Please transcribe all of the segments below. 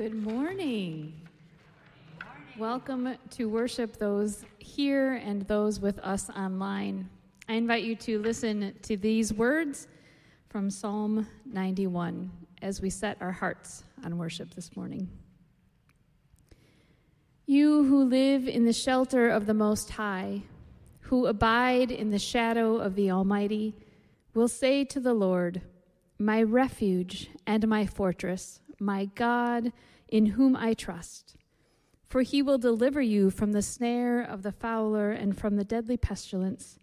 Good morning. Welcome to worship those here and those with us online. I invite you to listen to these words from Psalm 91 as we set our hearts on worship this morning. You who live in the shelter of the Most High, who abide in the shadow of the Almighty, will say to the Lord, My refuge and my fortress, my God, in whom I trust. For he will deliver you from the snare of the fowler and from the deadly pestilence.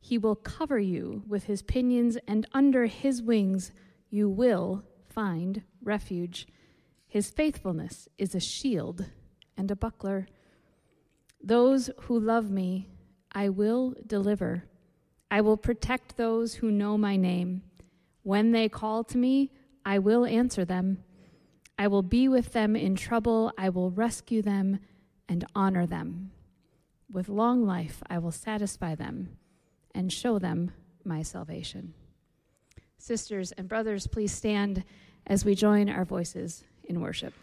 He will cover you with his pinions, and under his wings you will find refuge. His faithfulness is a shield and a buckler. Those who love me, I will deliver. I will protect those who know my name. When they call to me, I will answer them. I will be with them in trouble. I will rescue them and honor them. With long life, I will satisfy them and show them my salvation. Sisters and brothers, please stand as we join our voices in worship.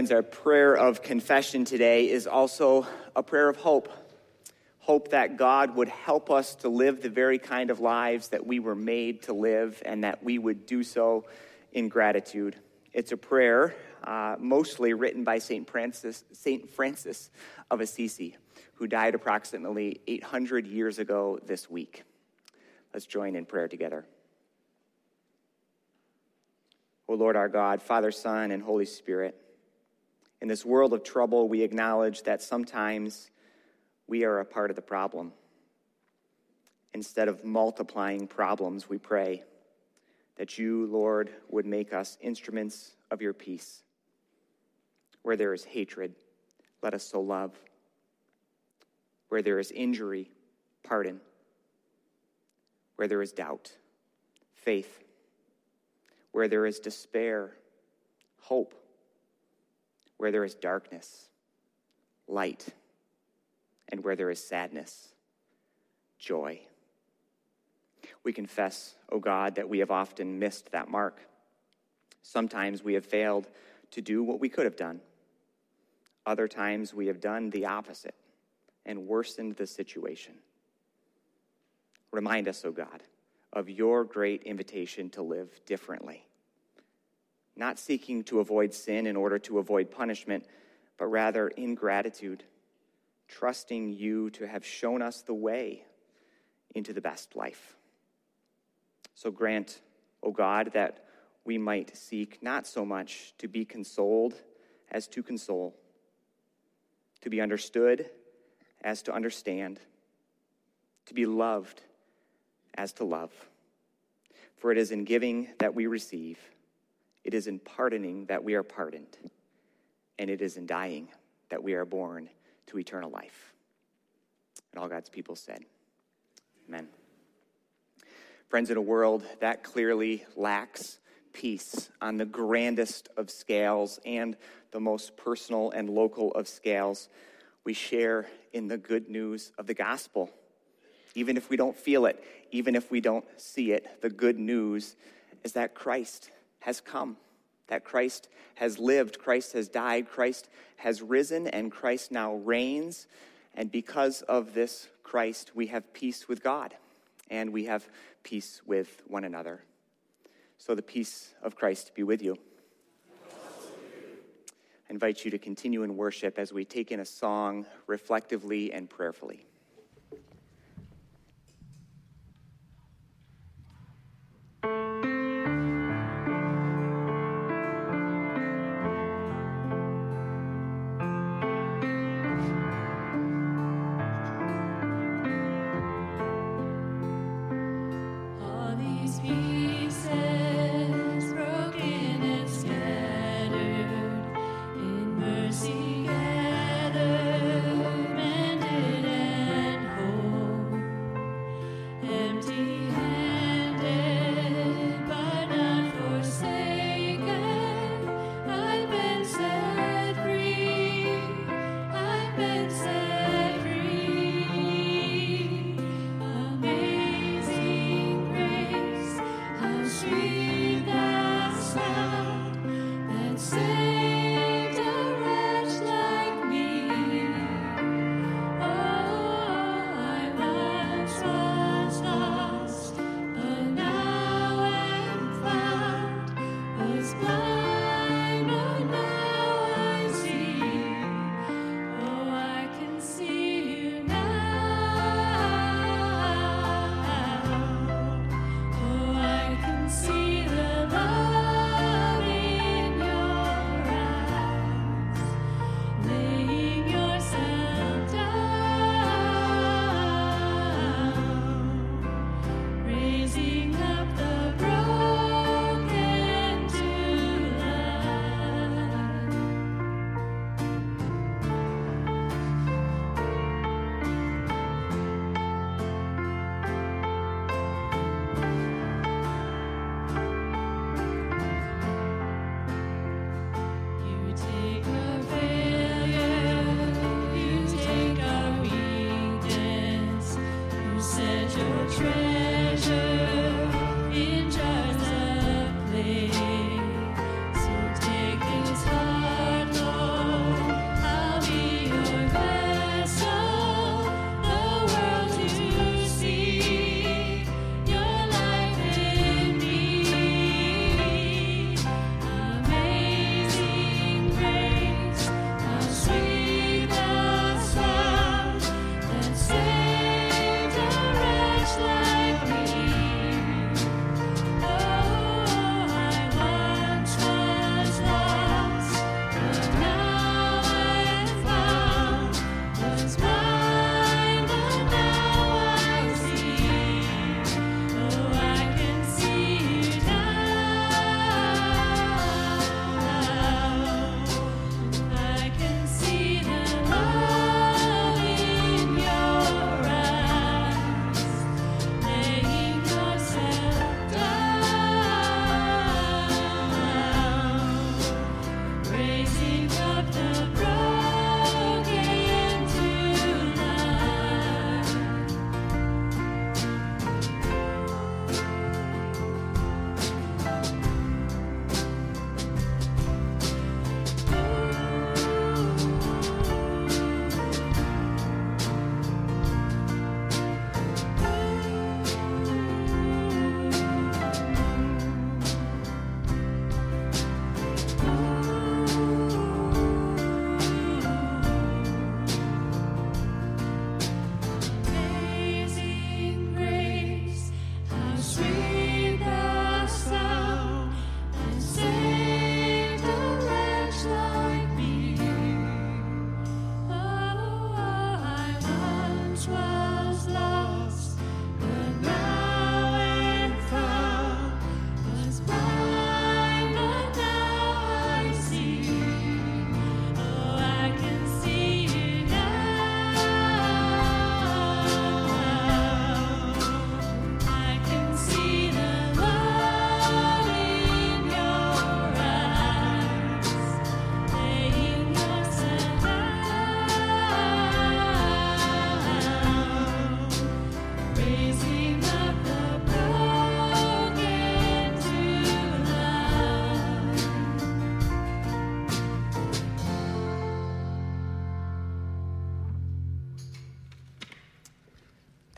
Friends, our prayer of confession today is also a prayer of hope. Hope that God would help us to live the very kind of lives that we were made to live and that we would do so in gratitude. It's a prayer uh, mostly written by St. Francis, St. Francis of Assisi, who died approximately 800 years ago this week. Let's join in prayer together. O Lord our God, Father, Son, and Holy Spirit, in this world of trouble, we acknowledge that sometimes we are a part of the problem. Instead of multiplying problems, we pray that you, Lord, would make us instruments of your peace. Where there is hatred, let us so love. Where there is injury, pardon. Where there is doubt, faith. Where there is despair, hope where there is darkness, light, and where there is sadness, joy. We confess, O oh God, that we have often missed that mark. Sometimes we have failed to do what we could have done. Other times we have done the opposite and worsened the situation. Remind us, O oh God, of your great invitation to live differently not seeking to avoid sin in order to avoid punishment, but rather in gratitude, trusting you to have shown us the way into the best life. So grant, O God, that we might seek not so much to be consoled as to console, to be understood as to understand, to be loved as to love. For it is in giving that we receive it is in pardoning that we are pardoned, and it is in dying that we are born to eternal life. And all God's people said, Amen. Friends, in a world that clearly lacks peace on the grandest of scales and the most personal and local of scales, we share in the good news of the gospel. Even if we don't feel it, even if we don't see it, the good news is that Christ has come, that Christ has lived, Christ has died, Christ has risen, and Christ now reigns. And because of this Christ, we have peace with God and we have peace with one another. So the peace of Christ be with you. I invite you to continue in worship as we take in a song reflectively and prayerfully.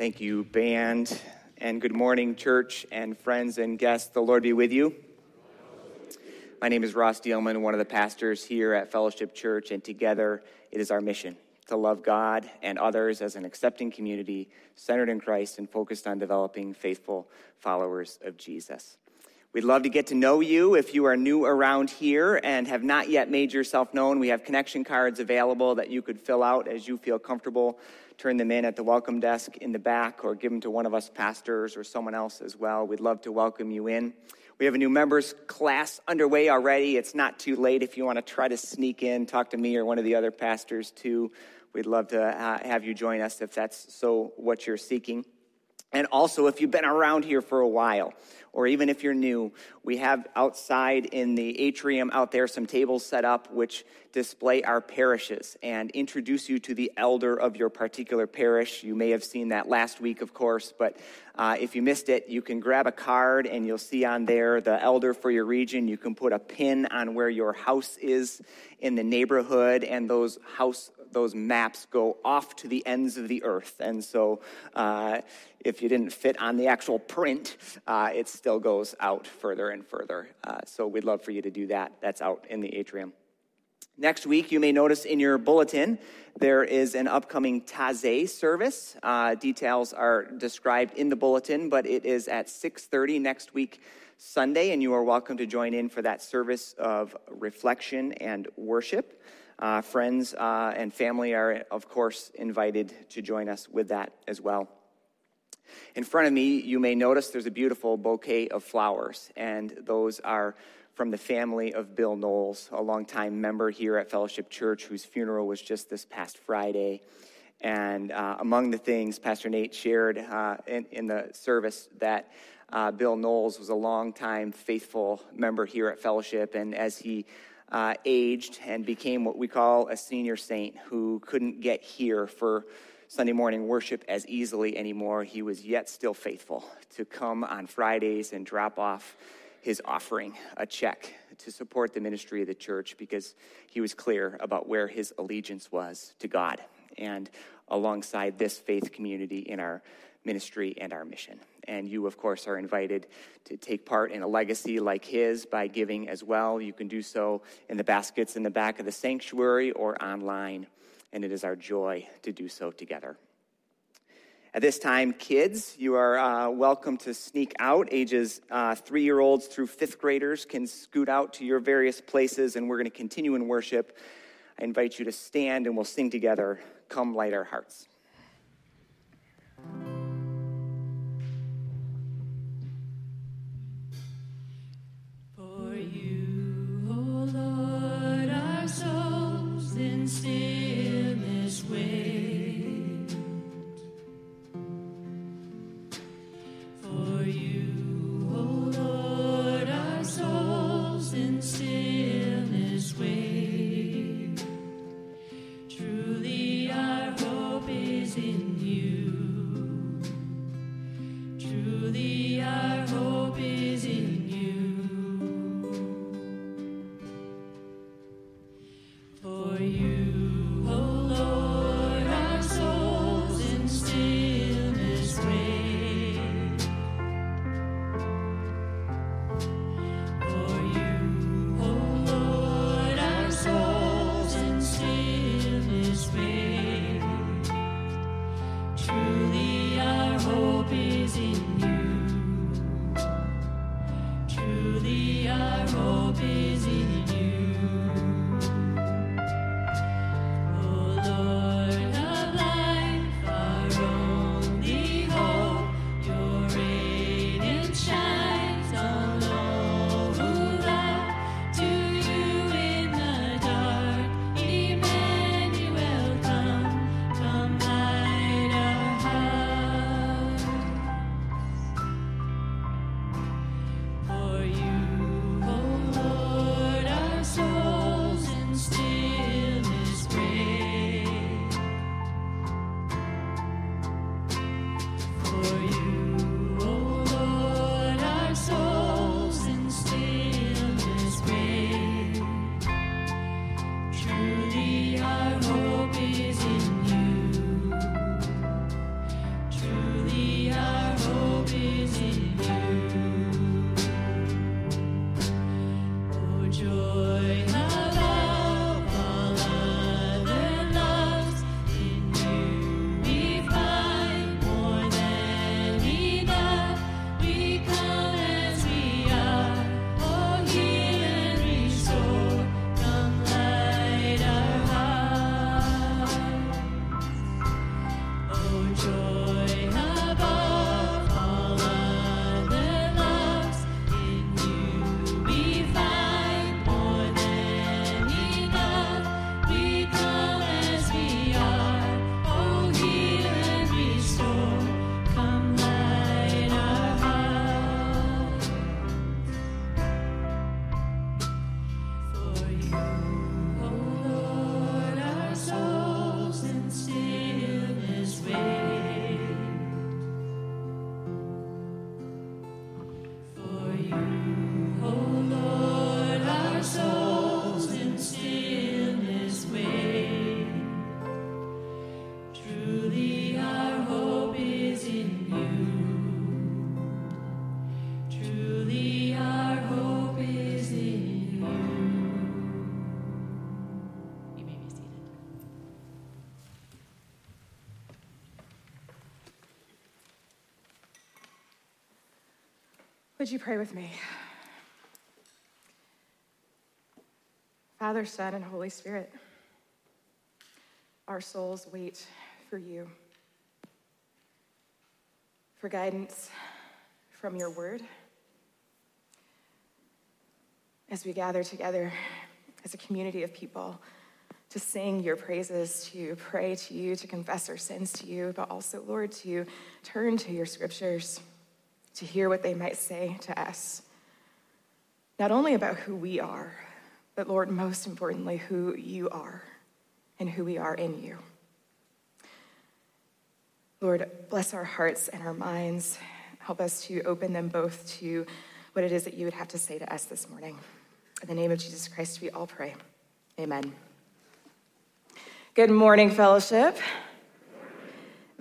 Thank you, band. And good morning, church and friends and guests. The Lord be with you. My name is Ross Dielman, one of the pastors here at Fellowship Church, and together it is our mission to love God and others as an accepting community centered in Christ and focused on developing faithful followers of Jesus. We'd love to get to know you. If you are new around here and have not yet made yourself known, we have connection cards available that you could fill out as you feel comfortable turn them in at the welcome desk in the back or give them to one of us pastors or someone else as well. We'd love to welcome you in. We have a new members class underway already. It's not too late if you want to try to sneak in, talk to me or one of the other pastors too. We'd love to uh, have you join us if that's so what you're seeking. And also, if you've been around here for a while, or even if you're new, we have outside in the atrium out there some tables set up which display our parishes and introduce you to the elder of your particular parish. You may have seen that last week, of course, but uh, if you missed it, you can grab a card and you'll see on there the elder for your region. You can put a pin on where your house is in the neighborhood, and those house those maps go off to the ends of the earth. And so uh, if you didn't fit on the actual print, uh, it still goes out further and further. Uh, so we'd love for you to do that. That's out in the atrium. Next week, you may notice in your bulletin there is an upcoming Taizé service. Uh, details are described in the bulletin, but it is at 6:30 next week, Sunday, and you are welcome to join in for that service of reflection and worship. Uh, friends uh, and family are, of course, invited to join us with that as well. In front of me, you may notice there's a beautiful bouquet of flowers, and those are from the family of Bill Knowles, a longtime member here at Fellowship Church, whose funeral was just this past Friday. And uh, among the things Pastor Nate shared uh, in, in, the service that uh, Bill Knowles was a longtime faithful member here at Fellowship, and as he uh, aged and became what we call a senior saint who couldn't get here for Sunday morning worship as easily anymore. He was yet still faithful to come on Fridays and drop off his offering, a check to support the ministry of the church because he was clear about where his allegiance was to God and alongside this faith community in our ministry and our mission. And you, of course, are invited to take part in a legacy like his by giving as well. You can do so in the baskets in the back of the sanctuary or online. And it is our joy to do so together. At this time, kids, you are uh, welcome to sneak out. Ages uh, three year olds through fifth graders can scoot out to your various places, and we're going to continue in worship. I invite you to stand and we'll sing together Come Light Our Hearts. Would you pray with me? Father, Son, and Holy Spirit, our souls wait for you, for guidance from your word. As we gather together as a community of people to sing your praises, to pray to you, to confess our sins to you, but also, Lord, to turn to your scriptures to hear what they might say to us, not only about who we are, but Lord, most importantly, who you are and who we are in you. Lord, bless our hearts and our minds. Help us to open them both to what it is that you would have to say to us this morning. In the name of Jesus Christ, we all pray. Amen. Good morning, fellowship.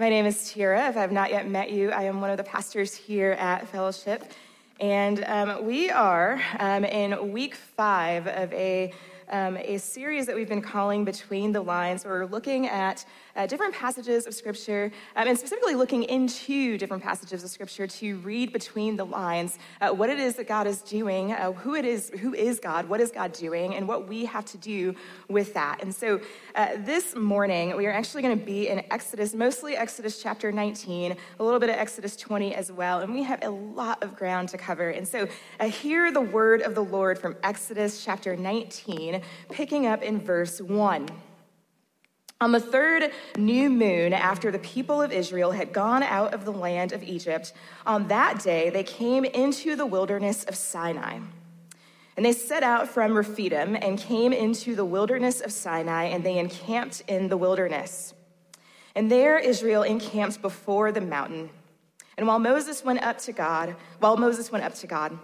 My name is Tira. If I've not yet met you, I am one of the pastors here at Fellowship. And um, we are um, in week five of a um, a series that we've been calling Between the Lines. Where we're looking at uh, different passages of Scripture, um, and specifically looking into different passages of Scripture to read between the lines uh, what it is that God is doing, uh, who it is, who is God, what is God doing, and what we have to do with that. And so uh, this morning, we are actually going to be in Exodus, mostly Exodus chapter 19, a little bit of Exodus 20 as well, and we have a lot of ground to cover. And so uh, hear the word of the Lord from Exodus chapter 19 picking up in verse 1. On the third new moon, after the people of Israel had gone out of the land of Egypt, on that day they came into the wilderness of Sinai. And they set out from Rephidim and came into the wilderness of Sinai, and they encamped in the wilderness. And there Israel encamped before the mountain. And while Moses went up to God, while Moses went up to God,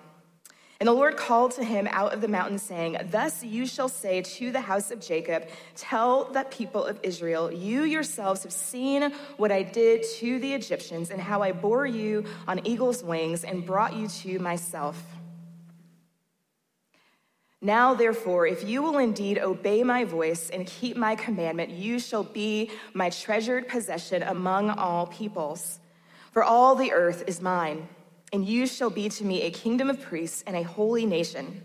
and the Lord called to him out of the mountain, saying, Thus you shall say to the house of Jacob, Tell the people of Israel, you yourselves have seen what I did to the Egyptians, and how I bore you on eagle's wings and brought you to myself. Now, therefore, if you will indeed obey my voice and keep my commandment, you shall be my treasured possession among all peoples. For all the earth is mine and you shall be to me a kingdom of priests and a holy nation.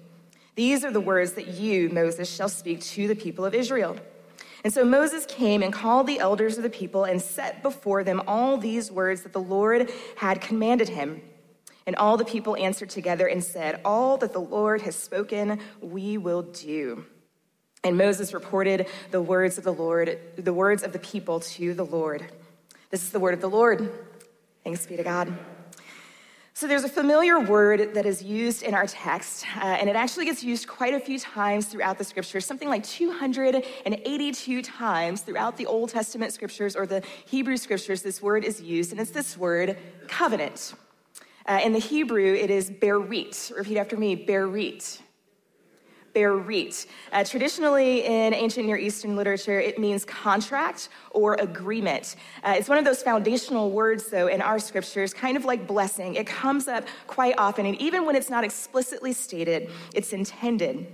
These are the words that you, Moses, shall speak to the people of Israel. And so Moses came and called the elders of the people and set before them all these words that the Lord had commanded him. And all the people answered together and said, All that the Lord has spoken, we will do. And Moses reported the words of the Lord, the words of the people to the Lord. This is the word of the Lord. Thanks be to God. So there's a familiar word that is used in our text, uh, and it actually gets used quite a few times throughout the scriptures, something like 282 times throughout the Old Testament scriptures or the Hebrew scriptures, this word is used, and it's this word, covenant. Uh, in the Hebrew, it is berit. Repeat after me, berit berit. Uh, traditionally, in ancient Near Eastern literature, it means contract or agreement. Uh, it's one of those foundational words, though, in our scriptures, kind of like blessing. It comes up quite often, and even when it's not explicitly stated, it's intended.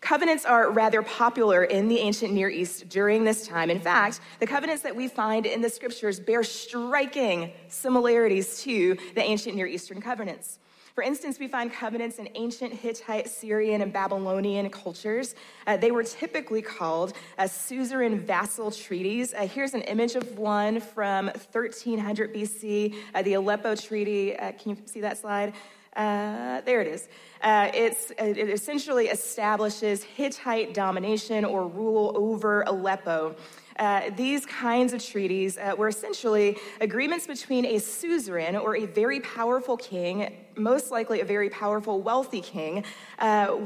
Covenants are rather popular in the ancient Near East during this time. In fact, the covenants that we find in the scriptures bear striking similarities to the ancient Near Eastern covenants. For instance, we find covenants in ancient Hittite, Syrian, and Babylonian cultures. Uh, they were typically called uh, suzerain vassal treaties. Uh, here's an image of one from 1300 BC, uh, the Aleppo Treaty. Uh, can you see that slide? Uh, there it is. Uh, it essentially establishes Hittite domination or rule over Aleppo. Uh, these kinds of treaties uh, were essentially agreements between a suzerain or a very powerful king, most likely a very powerful, wealthy king, uh,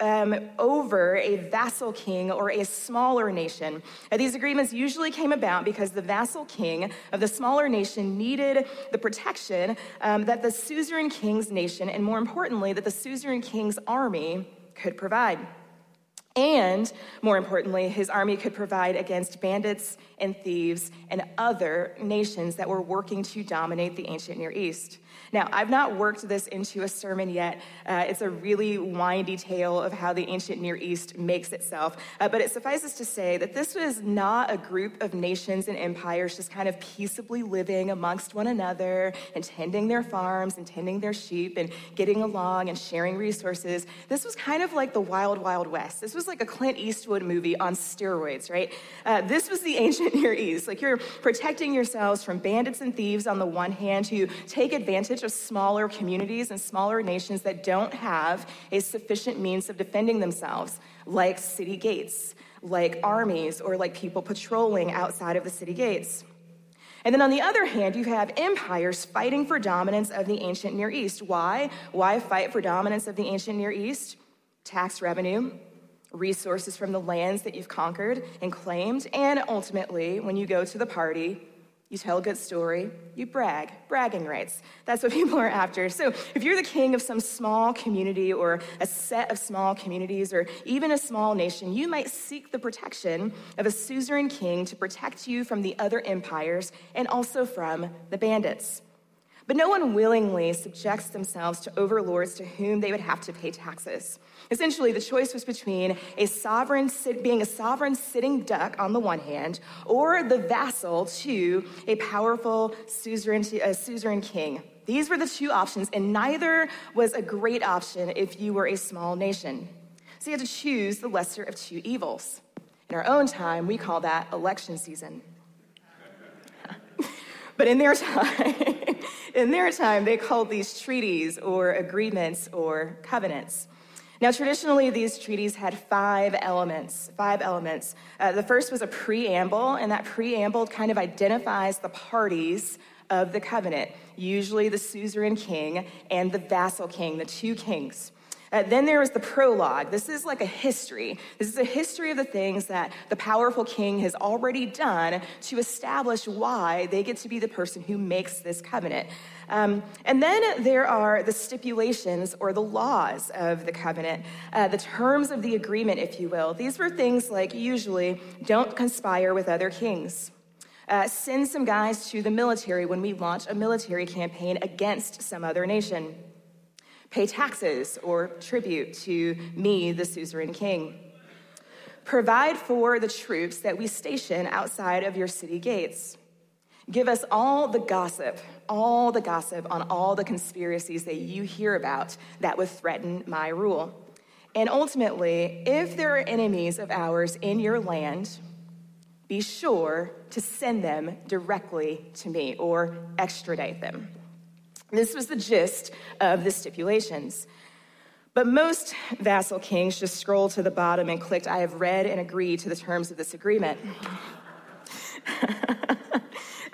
um, over a vassal king or a smaller nation. Uh, these agreements usually came about because the vassal king of the smaller nation needed the protection um, that the suzerain king's nation, and more importantly, that the suzerain king's army could provide. And more importantly, his army could provide against bandits and thieves and other nations that were working to dominate the ancient Near East. Now, I've not worked this into a sermon yet. Uh, it's a really windy tale of how the ancient Near East makes itself. Uh, but it suffices to say that this was not a group of nations and empires just kind of peaceably living amongst one another and tending their farms and tending their sheep and getting along and sharing resources. This was kind of like the Wild, Wild West. This was like a Clint Eastwood movie on steroids, right? Uh, this was the ancient Near East. Like you're protecting yourselves from bandits and thieves on the one hand who take advantage of smaller communities and smaller nations that don't have a sufficient means of defending themselves, like city gates, like armies, or like people patrolling outside of the city gates. And then on the other hand, you have empires fighting for dominance of the ancient Near East. Why? Why fight for dominance of the ancient Near East? Tax revenue, resources from the lands that you've conquered and claimed, and ultimately, when you go to the party, you tell a good story, you brag, bragging rights. That's what people are after. So, if you're the king of some small community or a set of small communities or even a small nation, you might seek the protection of a suzerain king to protect you from the other empires and also from the bandits. But no one willingly subjects themselves to overlords to whom they would have to pay taxes. Essentially, the choice was between a sovereign being a sovereign sitting duck on the one hand, or the vassal to a powerful suzerain, a suzerain king. These were the two options, and neither was a great option if you were a small nation. So you had to choose the lesser of two evils. In our own time, we call that election season. but in their time, in their time, they called these treaties or agreements or covenants. Now, traditionally, these treaties had five elements. Five elements. Uh, the first was a preamble, and that preamble kind of identifies the parties of the covenant, usually the suzerain king and the vassal king, the two kings. Uh, then there was the prologue. This is like a history. This is a history of the things that the powerful king has already done to establish why they get to be the person who makes this covenant. Um, and then there are the stipulations or the laws of the covenant, uh, the terms of the agreement, if you will. These were things like usually don't conspire with other kings. Uh, send some guys to the military when we launch a military campaign against some other nation pay taxes or tribute to me, the suzerain king. Provide for the troops that we station outside of your city gates. Give us all the gossip, all the gossip on all the conspiracies that you hear about that would threaten my rule. And ultimately, if there are enemies of ours in your land, be sure to send them directly to me or extradite them. This was the gist of the stipulations. But most vassal kings just scrolled to the bottom and clicked, I have read and agreed to the terms of this agreement.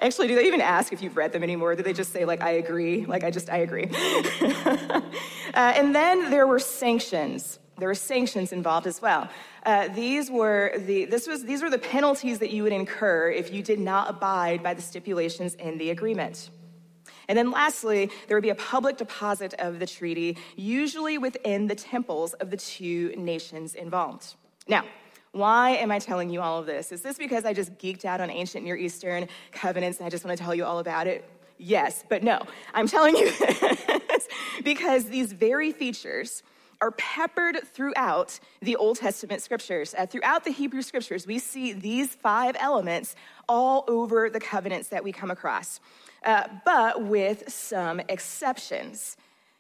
Actually, do they even ask if you've read them anymore? Do they just say, like, I agree? Like, I just, I agree. uh, and then there were sanctions. There were sanctions involved as well. Uh, these were the this was these were the penalties that you would incur if you did not abide by the stipulations in the agreement. And then lastly, there would be a public deposit of the treaty, usually within the temples of the two nations involved. Now, why am I telling you all of this? Is this because I just geeked out on ancient Near Eastern covenants and I just want to tell you all about it? Yes, but no. I'm telling you this because these very features are peppered throughout the Old Testament scriptures. Uh, throughout the Hebrew scriptures, we see these five elements all over the covenants that we come across uh, but with some exceptions.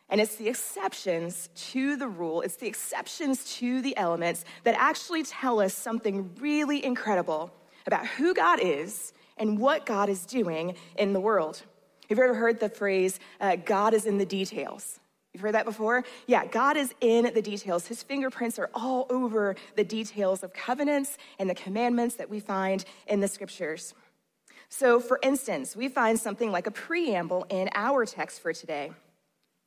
And it's the exceptions to the rule, it's the exceptions to the elements that actually tell us something really incredible about who God is and what God is doing in the world. Have you ever heard the phrase, uh, God is in the details? You've heard that before? Yeah, God is in the details. His fingerprints are all over the details of covenants and the commandments that we find in the scriptures. So, for instance, we find something like a preamble in our text for today.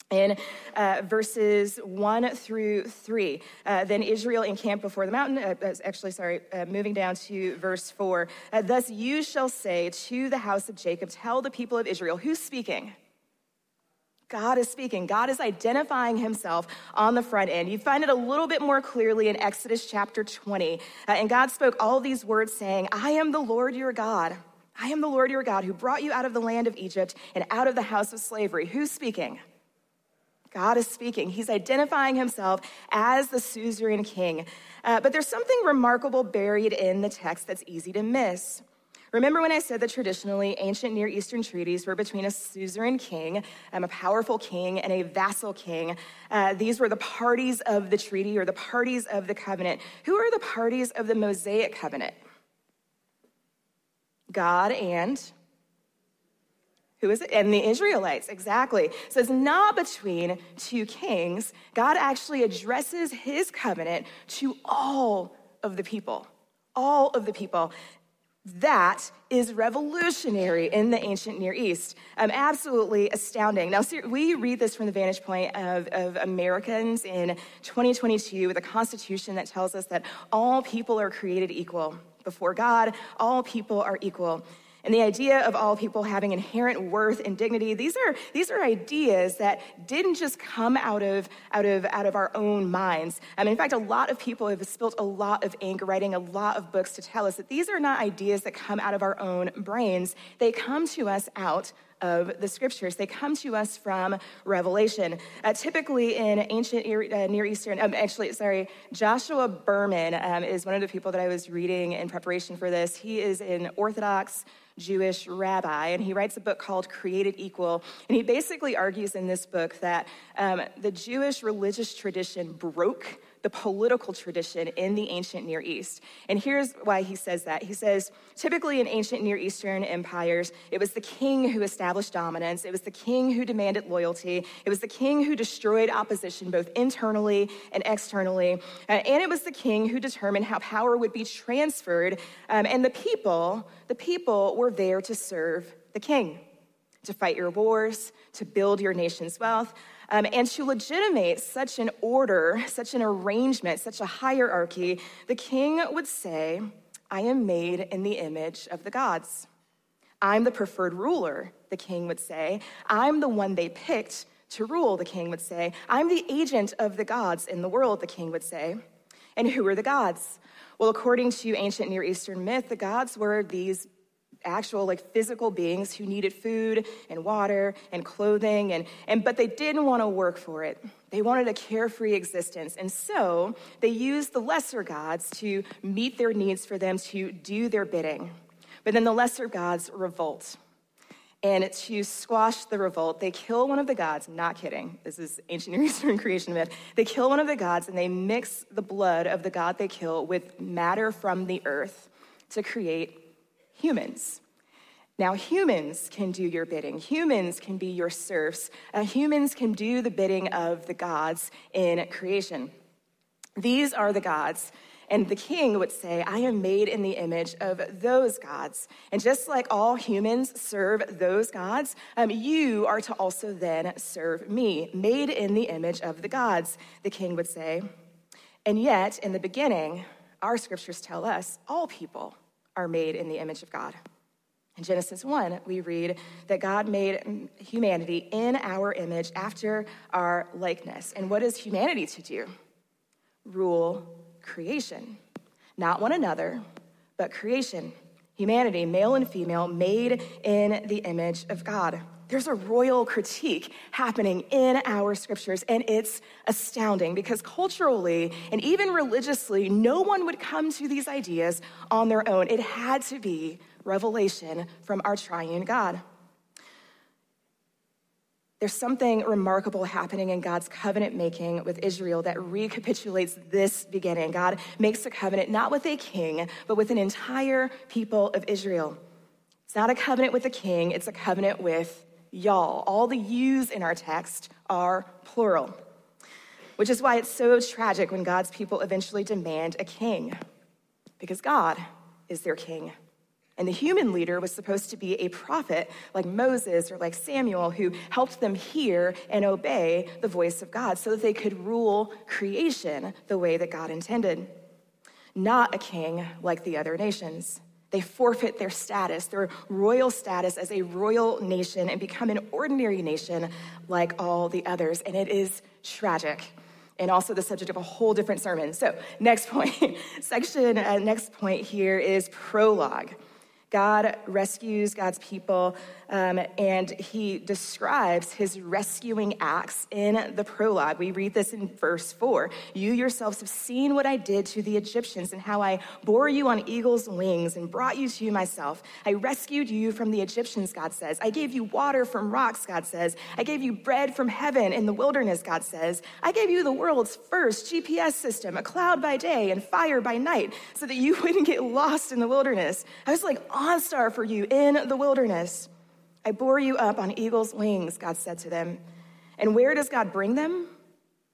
In uh, verses one through three, uh, then Israel encamped before the mountain. Uh, uh actually, sorry, uh, moving down to verse four. Uh, Thus you shall say to the house of Jacob, Tell the people of Israel, who's speaking? God is speaking. God is identifying himself on the front end. You find it a little bit more clearly in Exodus chapter 20. Uh, and God spoke all these words saying, I am the Lord your God. I am the Lord your God who brought you out of the land of Egypt and out of the house of slavery. Who's speaking? God is speaking. He's identifying himself as the suzerain king. Uh, but there's something remarkable buried in the text that's easy to miss. Remember when I said that traditionally ancient Near Eastern treaties were between a suzerain king, um, a powerful king, and a vassal king? Uh, these were the parties of the treaty or the parties of the covenant. Who are the parties of the Mosaic covenant? God and who is it? And the Israelites, exactly. So it's not between two kings. God actually addresses his covenant to all of the people. All of the people. That is revolutionary in the ancient Near East. Um, absolutely astounding. Now, we read this from the vantage point of, of Americans in 2022 with a constitution that tells us that all people are created equal. Before God, all people are equal and the idea of all people having inherent worth and dignity these are these are ideas that didn't just come out of out of out of our own minds um, in fact a lot of people have spilt a lot of ink writing a lot of books to tell us that these are not ideas that come out of our own brains they come to us out of the scriptures. They come to us from Revelation. Uh, typically in ancient uh, Near Eastern, um, actually, sorry, Joshua Berman um, is one of the people that I was reading in preparation for this. He is an Orthodox Jewish rabbi, and he writes a book called Created Equal. And he basically argues in this book that um, the Jewish religious tradition broke the political tradition in the ancient Near East. And here's why he says that. He says, typically in ancient Near Eastern empires, it was the king who established dominance, it was the king who demanded loyalty, it was the king who destroyed opposition both internally and externally, and it was the king who determined how power would be transferred. Um, and the people, the people were there to serve the king, to fight your wars, to build your nation's wealth. Um, and to legitimate such an order, such an arrangement, such a hierarchy, the king would say, I am made in the image of the gods. I'm the preferred ruler, the king would say. I'm the one they picked to rule, the king would say. I'm the agent of the gods in the world, the king would say. And who are the gods? Well, according to ancient Near Eastern myth, the gods were these actual like physical beings who needed food and water and clothing and, and but they didn't want to work for it they wanted a carefree existence and so they used the lesser gods to meet their needs for them to do their bidding but then the lesser gods revolt and to squash the revolt, they kill one of the gods. Not kidding. This is ancient Near Eastern creation myth. They kill one of the gods and they mix the blood of the god they kill with matter from the earth to create humans. Now, humans can do your bidding. Humans can be your serfs. Uh, humans can do the bidding of the gods in creation. These are the gods. And the king would say, I am made in the image of those gods. And just like all humans serve those gods, um, you are to also then serve me, made in the image of the gods, the king would say. And yet, in the beginning, our scriptures tell us all people are made in the image of God. In Genesis 1, we read that God made humanity in our image after our likeness. And what is humanity to do? Rule creation. Not one another, but creation. Humanity, male and female, made in the image of God. There's a royal critique happening in our scriptures, and it's astounding because culturally and even religiously, no one would come to these ideas on their own. It had to be revelation from our triune God. There's something remarkable happening in God's covenant making with Israel that recapitulates this beginning. God makes a covenant not with a king, but with an entire people of Israel. It's not a covenant with a king, it's a covenant with y'all. All the yous in our text are plural, which is why it's so tragic when God's people eventually demand a king, because God is their king. And the human leader was supposed to be a prophet like Moses or like Samuel who helped them hear and obey the voice of God so that they could rule creation the way that God intended. Not a king like the other nations. They forfeit their status, their royal status as a royal nation, and become an ordinary nation like all the others. And it is tragic and also the subject of a whole different sermon. So, next point, section, uh, next point here is prologue. God rescues God's people, um, and he describes his rescuing acts in the prologue. We read this in verse 4. You yourselves have seen what I did to the Egyptians and how I bore you on eagle's wings and brought you to myself. I rescued you from the Egyptians, God says. I gave you water from rocks, God says. I gave you bread from heaven in the wilderness, God says. I gave you the world's first GPS system, a cloud by day and fire by night, so that you wouldn't get lost in the wilderness. I was like, OnStar for you in the wilderness. I bore you up on eagle's wings, God said to them. And where does God bring them?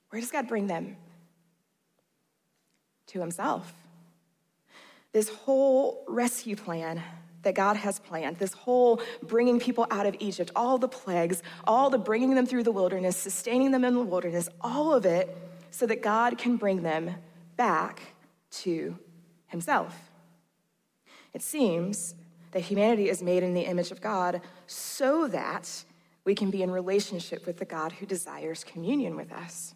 Where does God bring them? To Himself. This whole rescue plan that God has planned, this whole bringing people out of Egypt, all the plagues, all the bringing them through the wilderness, sustaining them in the wilderness, all of it so that God can bring them back to Himself. It seems that humanity is made in the image of God so that we can be in relationship with the God who desires communion with us.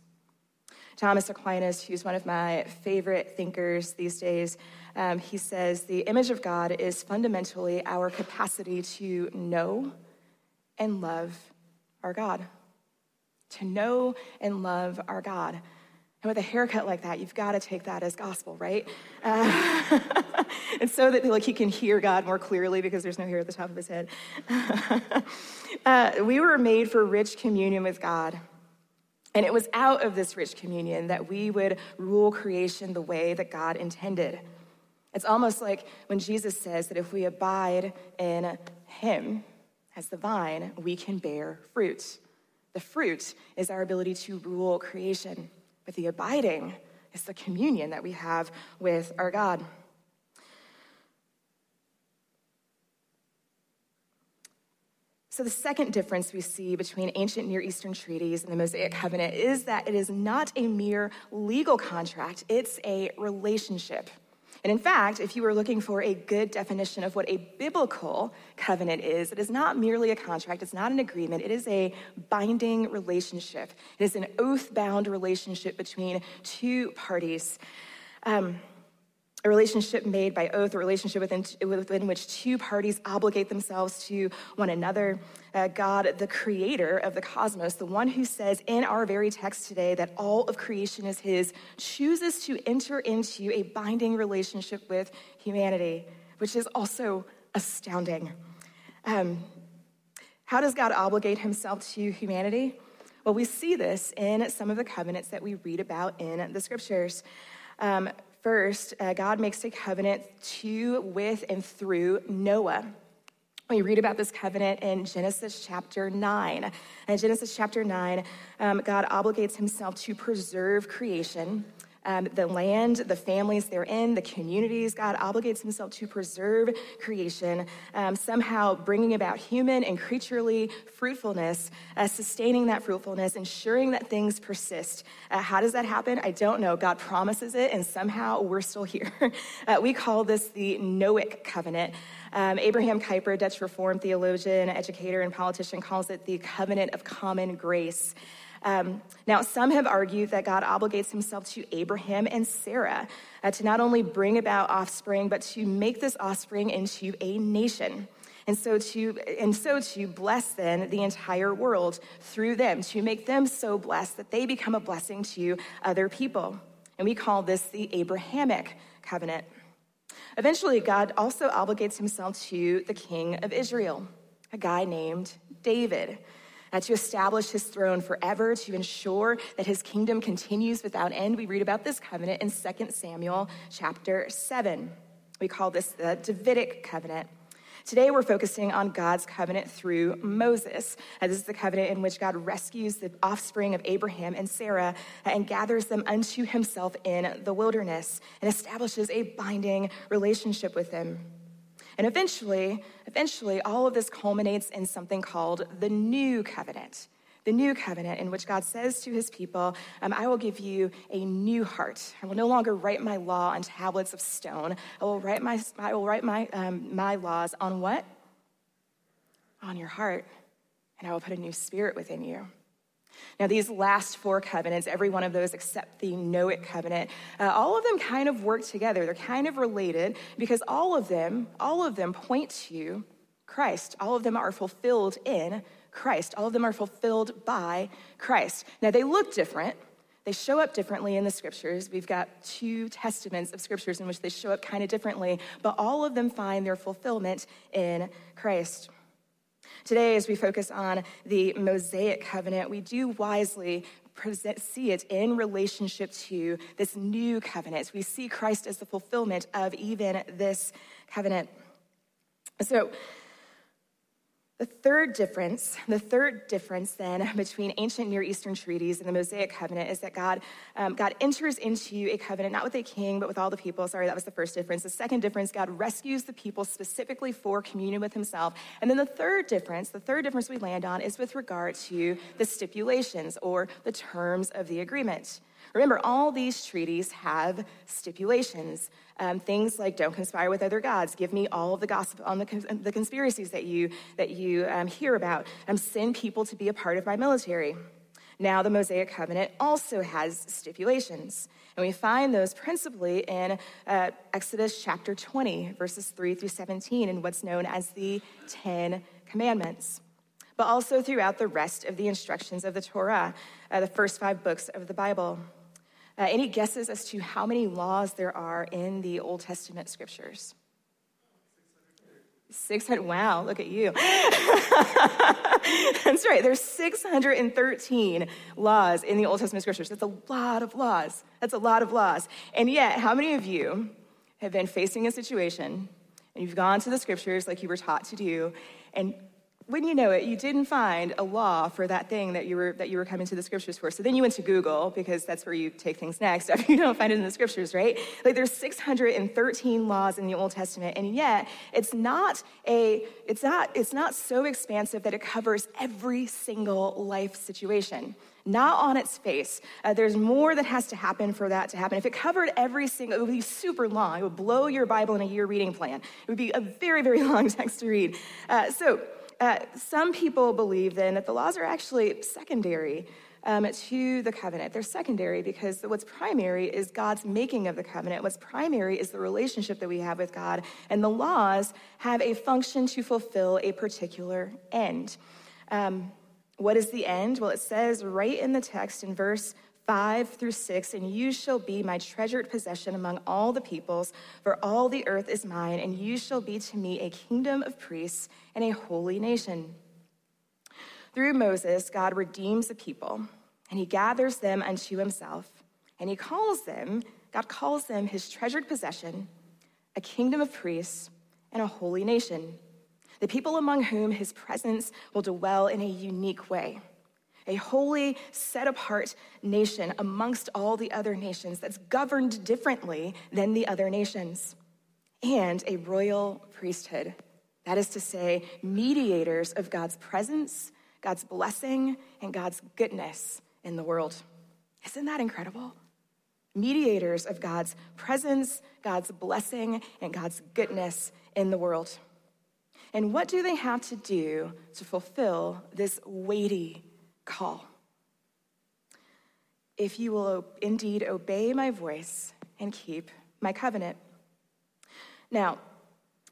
Thomas Aquinas, who's one of my favorite thinkers these days, um, he says the image of God is fundamentally our capacity to know and love our God. To know and love our God. And with a haircut like that, you've got to take that as gospel, right? Uh, and so that like he can hear God more clearly because there's no hair at the top of his head. uh, we were made for rich communion with God. And it was out of this rich communion that we would rule creation the way that God intended. It's almost like when Jesus says that if we abide in him as the vine, we can bear fruit. The fruit is our ability to rule creation. But the abiding is the communion that we have with our God. So, the second difference we see between ancient Near Eastern treaties and the Mosaic covenant is that it is not a mere legal contract, it's a relationship. And in fact, if you were looking for a good definition of what a biblical covenant is, it is not merely a contract, it's not an agreement, it is a binding relationship. It is an oath bound relationship between two parties. Um, a relationship made by oath, a relationship within, within which two parties obligate themselves to one another. Uh, God, the creator of the cosmos, the one who says in our very text today that all of creation is his, chooses to enter into a binding relationship with humanity, which is also astounding. Um, how does God obligate himself to humanity? Well, we see this in some of the covenants that we read about in the scriptures. Um, First, uh, God makes a covenant to, with, and through Noah. We read about this covenant in Genesis chapter 9. In Genesis chapter 9, um, God obligates himself to preserve creation um, the land, the families they're in, the communities. God obligates himself to preserve creation, um, somehow bringing about human and creaturely fruitfulness, uh, sustaining that fruitfulness, ensuring that things persist. Uh, how does that happen? I don't know. God promises it, and somehow we're still here. uh, we call this the Noahic covenant. Um, Abraham Kuyper, Dutch Reformed theologian, educator, and politician, calls it the covenant of common grace. Um, now, some have argued that God obligates himself to Abraham and Sarah uh, to not only bring about offspring, but to make this offspring into a nation. And so to and so to bless then the entire world through them, to make them so blessed that they become a blessing to other people. And we call this the Abrahamic covenant. Eventually, God also obligates himself to the king of Israel, a guy named David uh, to establish his throne forever, to ensure that his kingdom continues without end. We read about this covenant in 2 Samuel chapter 7. We call this the Davidic covenant. Today, we're focusing on God's covenant through Moses. Uh, this is the covenant in which God rescues the offspring of Abraham and Sarah uh, and gathers them unto himself in the wilderness and establishes a binding relationship with them. And eventually, eventually, all of this culminates in something called the new covenant. the new covenant in which God says to his people, um, I will give you a new heart. I will no longer write my law on tablets of stone. I will write my, I will write my, um, my laws on what? On your heart. And I will put a new spirit within you. Now, these last four covenants, every one of those except the Noahic covenant, uh, all of them kind of work together. They're kind of related because all of them, all of them point to Christ. All of them are fulfilled in Christ. All of them are fulfilled by Christ. Now, they look different. They show up differently in the scriptures. We've got two testaments of scriptures in which they show up kind of differently, but all of them find their fulfillment in Christ. Today, as we focus on the Mosaic covenant, we do wisely present, see it in relationship to this new covenant. We see Christ as the fulfillment of even this covenant. So, the third difference, the third difference then between ancient Near Eastern treaties and the Mosaic covenant is that God, um, God enters into a covenant not with a king but with all the people. Sorry, that was the first difference. The second difference, God rescues the people specifically for communion with Himself. And then the third difference, the third difference we land on is with regard to the stipulations or the terms of the agreement. Remember, all these treaties have stipulations. Um, things like don't conspire with other gods, give me all of the gossip on the, the conspiracies that you, that you um, hear about, um, send people to be a part of my military. Now, the Mosaic Covenant also has stipulations, and we find those principally in uh, Exodus chapter 20, verses 3 through 17, in what's known as the Ten Commandments, but also throughout the rest of the instructions of the Torah, uh, the first five books of the Bible. Uh, any guesses as to how many laws there are in the Old Testament scriptures? 600. Wow, look at you. That's right. There's 613 laws in the Old Testament scriptures. That's a lot of laws. That's a lot of laws. And yet, how many of you have been facing a situation and you've gone to the scriptures like you were taught to do, and when you know it, you didn't find a law for that thing that you were that you were coming to the scriptures for. So then you went to Google because that's where you take things next you don't find it in the scriptures, right? Like there's 613 laws in the Old Testament, and yet it's not a it's not it's not so expansive that it covers every single life situation. Not on its face. Uh, there's more that has to happen for that to happen. If it covered every single, it would be super long. It would blow your Bible in a year reading plan. It would be a very, very long text to read. Uh, so uh, some people believe then that the laws are actually secondary um, to the covenant. They're secondary because what's primary is God's making of the covenant. What's primary is the relationship that we have with God. And the laws have a function to fulfill a particular end. Um, what is the end? Well, it says right in the text in verse 5 through 6 And you shall be my treasured possession among all the peoples, for all the earth is mine, and you shall be to me a kingdom of priests and a holy nation. Through Moses, God redeems the people, and he gathers them unto himself, and he calls them, God calls them his treasured possession, a kingdom of priests, and a holy nation, the people among whom his presence will dwell in a unique way a holy, set apart nation amongst all the other nations that's governed differently than the other nations, and a royal priesthood. That is to say, mediators of God's presence, God's blessing, and God's goodness in the world. Isn't that incredible? Mediators of God's presence, God's blessing, and God's goodness in the world. And what do they have to do to fulfill this weighty call. If you will indeed obey my voice and keep my covenant. Now,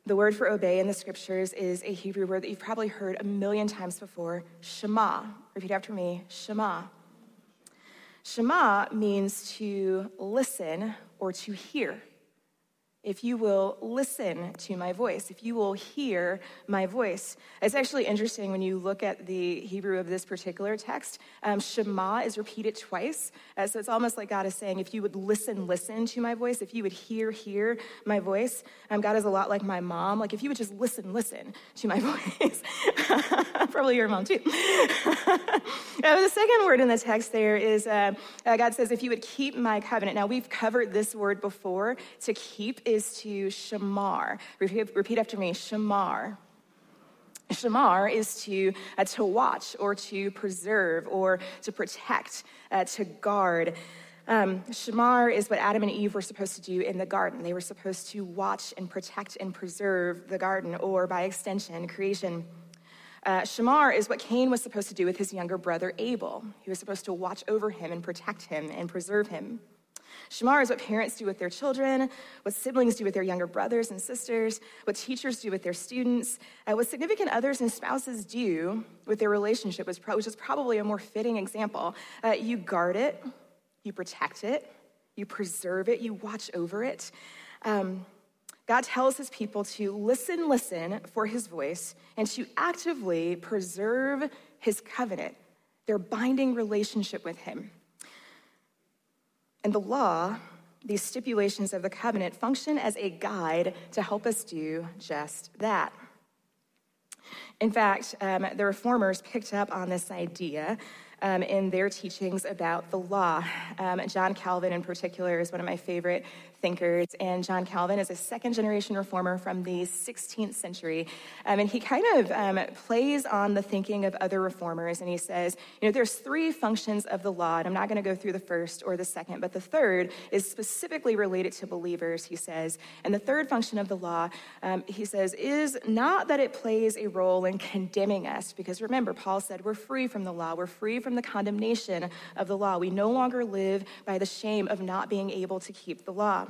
the word for obey in the scriptures is a Hebrew word that you've probably heard a million times before Shema. Repeat after me Shema. Shema means to listen or to hear if you will listen to my voice, if you will hear my voice. It's actually interesting when you look at the Hebrew of this particular text. Um, Shema is repeated twice. Uh, so it's almost like God is saying, if you would listen, listen to my voice, if you would hear, hear my voice. Um, God is a lot like my mom. Like if you would just listen, listen to my voice. Probably your mom too. uh, the second word in the text there is uh, uh, God says, if you would keep my covenant. Now we've covered this word before. To keep to shamar. Repeat, repeat after me shamar. Shamar is to, uh, to watch or to preserve or to protect, uh, to guard. Um, Shamar is what Adam and Eve were supposed to do in the garden. They were supposed to watch and protect and preserve the garden, or by extension, creation. Uh, Shamar is what Cain was supposed to do with his younger brother Abel. He was supposed to watch over him and protect him and preserve him. Shamar is what parents do with their children, what siblings do with their younger brothers and sisters, what teachers do with their students, what significant others and spouses do with their relationship, which is probably a more fitting example. Uh, you guard it, you protect it, you preserve it, you watch over it. Um, God tells his people to listen, listen for his voice, and to actively preserve his covenant, their binding relationship with him. And the law, these stipulations of the covenant, function as a guide to help us do just that. In fact, um, the reformers picked up on this idea um, in their teachings about the law. Um, John Calvin, in particular, is one of my favorite thinkers. And John Calvin is a second generation reformer from the 16th century. Um, and he kind of um, plays on the thinking of other reformers. And he says, you know, there's three functions of the law. And I'm not going to go through the first or the second, but the third is specifically related to believers, he says. And the third function of the law, um, he says, is not that it plays a role in condemning us. Because remember, Paul said, we're free from the law, we're free from the condemnation of the law. We no longer live by the shame of not being able to keep the law.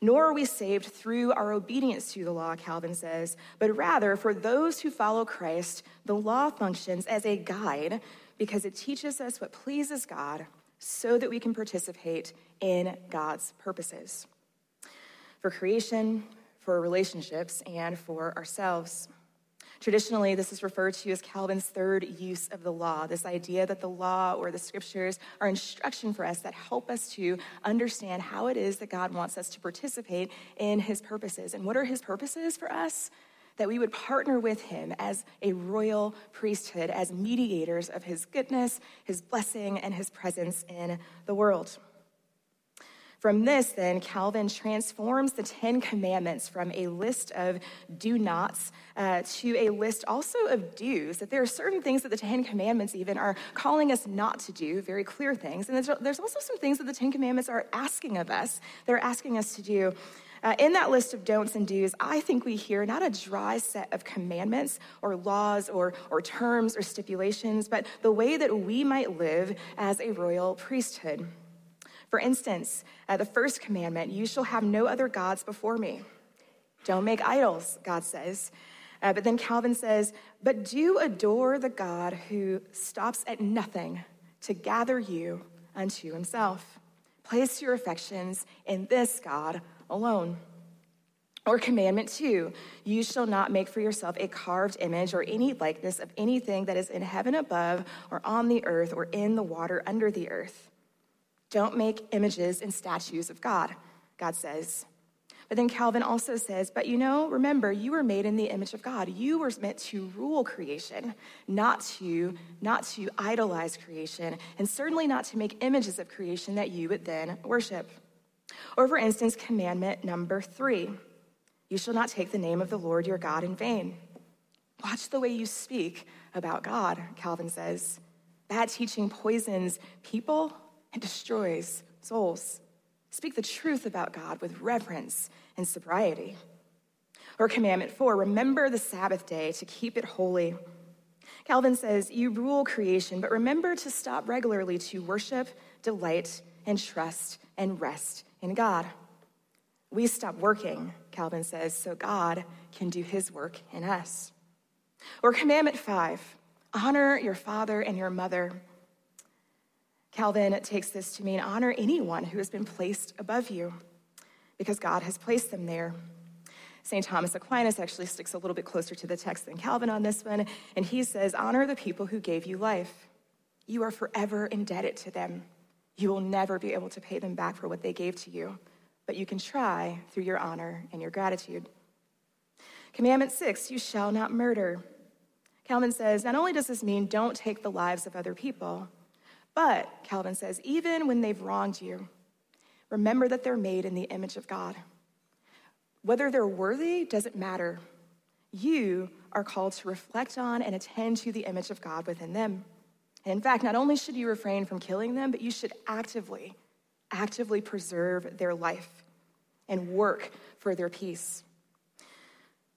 Nor are we saved through our obedience to the law, Calvin says, but rather for those who follow Christ, the law functions as a guide because it teaches us what pleases God so that we can participate in God's purposes for creation, for relationships, and for ourselves. Traditionally, this is referred to as Calvin's third use of the law this idea that the law or the scriptures are instruction for us that help us to understand how it is that God wants us to participate in his purposes. And what are his purposes for us? That we would partner with him as a royal priesthood, as mediators of his goodness, his blessing, and his presence in the world. From this, then, Calvin transforms the Ten Commandments from a list of do nots uh, to a list also of do's. That there are certain things that the Ten Commandments even are calling us not to do, very clear things. And there's, there's also some things that the Ten Commandments are asking of us, they're asking us to do. Uh, in that list of don'ts and do's, I think we hear not a dry set of commandments or laws or, or terms or stipulations, but the way that we might live as a royal priesthood. For instance, uh, the first commandment you shall have no other gods before me. Don't make idols, God says. Uh, but then Calvin says, but do adore the God who stops at nothing to gather you unto himself. Place your affections in this God alone. Or commandment two, you shall not make for yourself a carved image or any likeness of anything that is in heaven above, or on the earth, or in the water under the earth. Don't make images and statues of God, God says. But then Calvin also says, but you know, remember, you were made in the image of God. You were meant to rule creation, not to, not to idolize creation, and certainly not to make images of creation that you would then worship. Or, for instance, commandment number three you shall not take the name of the Lord your God in vain. Watch the way you speak about God, Calvin says. Bad teaching poisons people and destroys souls. Speak the truth about God with reverence and sobriety. Or commandment four, remember the Sabbath day to keep it holy. Calvin says, You rule creation, but remember to stop regularly to worship, delight, and trust and rest in God. We stop working, Calvin says, so God can do his work in us. Or commandment five, honor your father and your mother Calvin takes this to mean honor anyone who has been placed above you because God has placed them there. St. Thomas Aquinas actually sticks a little bit closer to the text than Calvin on this one, and he says, Honor the people who gave you life. You are forever indebted to them. You will never be able to pay them back for what they gave to you, but you can try through your honor and your gratitude. Commandment six, you shall not murder. Calvin says, Not only does this mean don't take the lives of other people, but, Calvin says, even when they've wronged you, remember that they're made in the image of God. Whether they're worthy doesn't matter. you are called to reflect on and attend to the image of God within them. And in fact, not only should you refrain from killing them, but you should actively, actively preserve their life and work for their peace.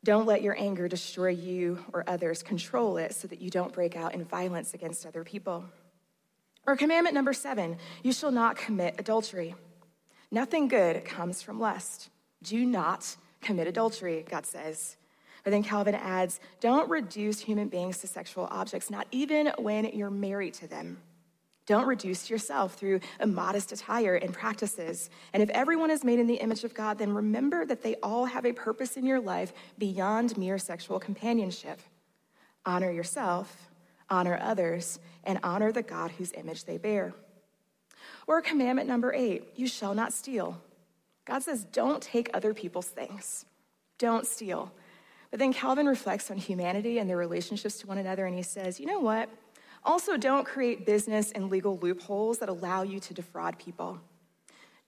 Don't let your anger destroy you or others. Control it so that you don't break out in violence against other people. Or commandment number seven you shall not commit adultery. Nothing good comes from lust. Do not commit adultery, God says. But then Calvin adds, don't reduce human beings to sexual objects, not even when you're married to them. Don't reduce yourself through immodest attire and practices. And if everyone is made in the image of God, then remember that they all have a purpose in your life beyond mere sexual companionship. Honor yourself, honor others, and honor the God whose image they bear. Or commandment number eight you shall not steal. God says, don't take other people's things, don't steal. But then Calvin reflects on humanity and their relationships to one another, and he says, you know what? Also, don't create business and legal loopholes that allow you to defraud people.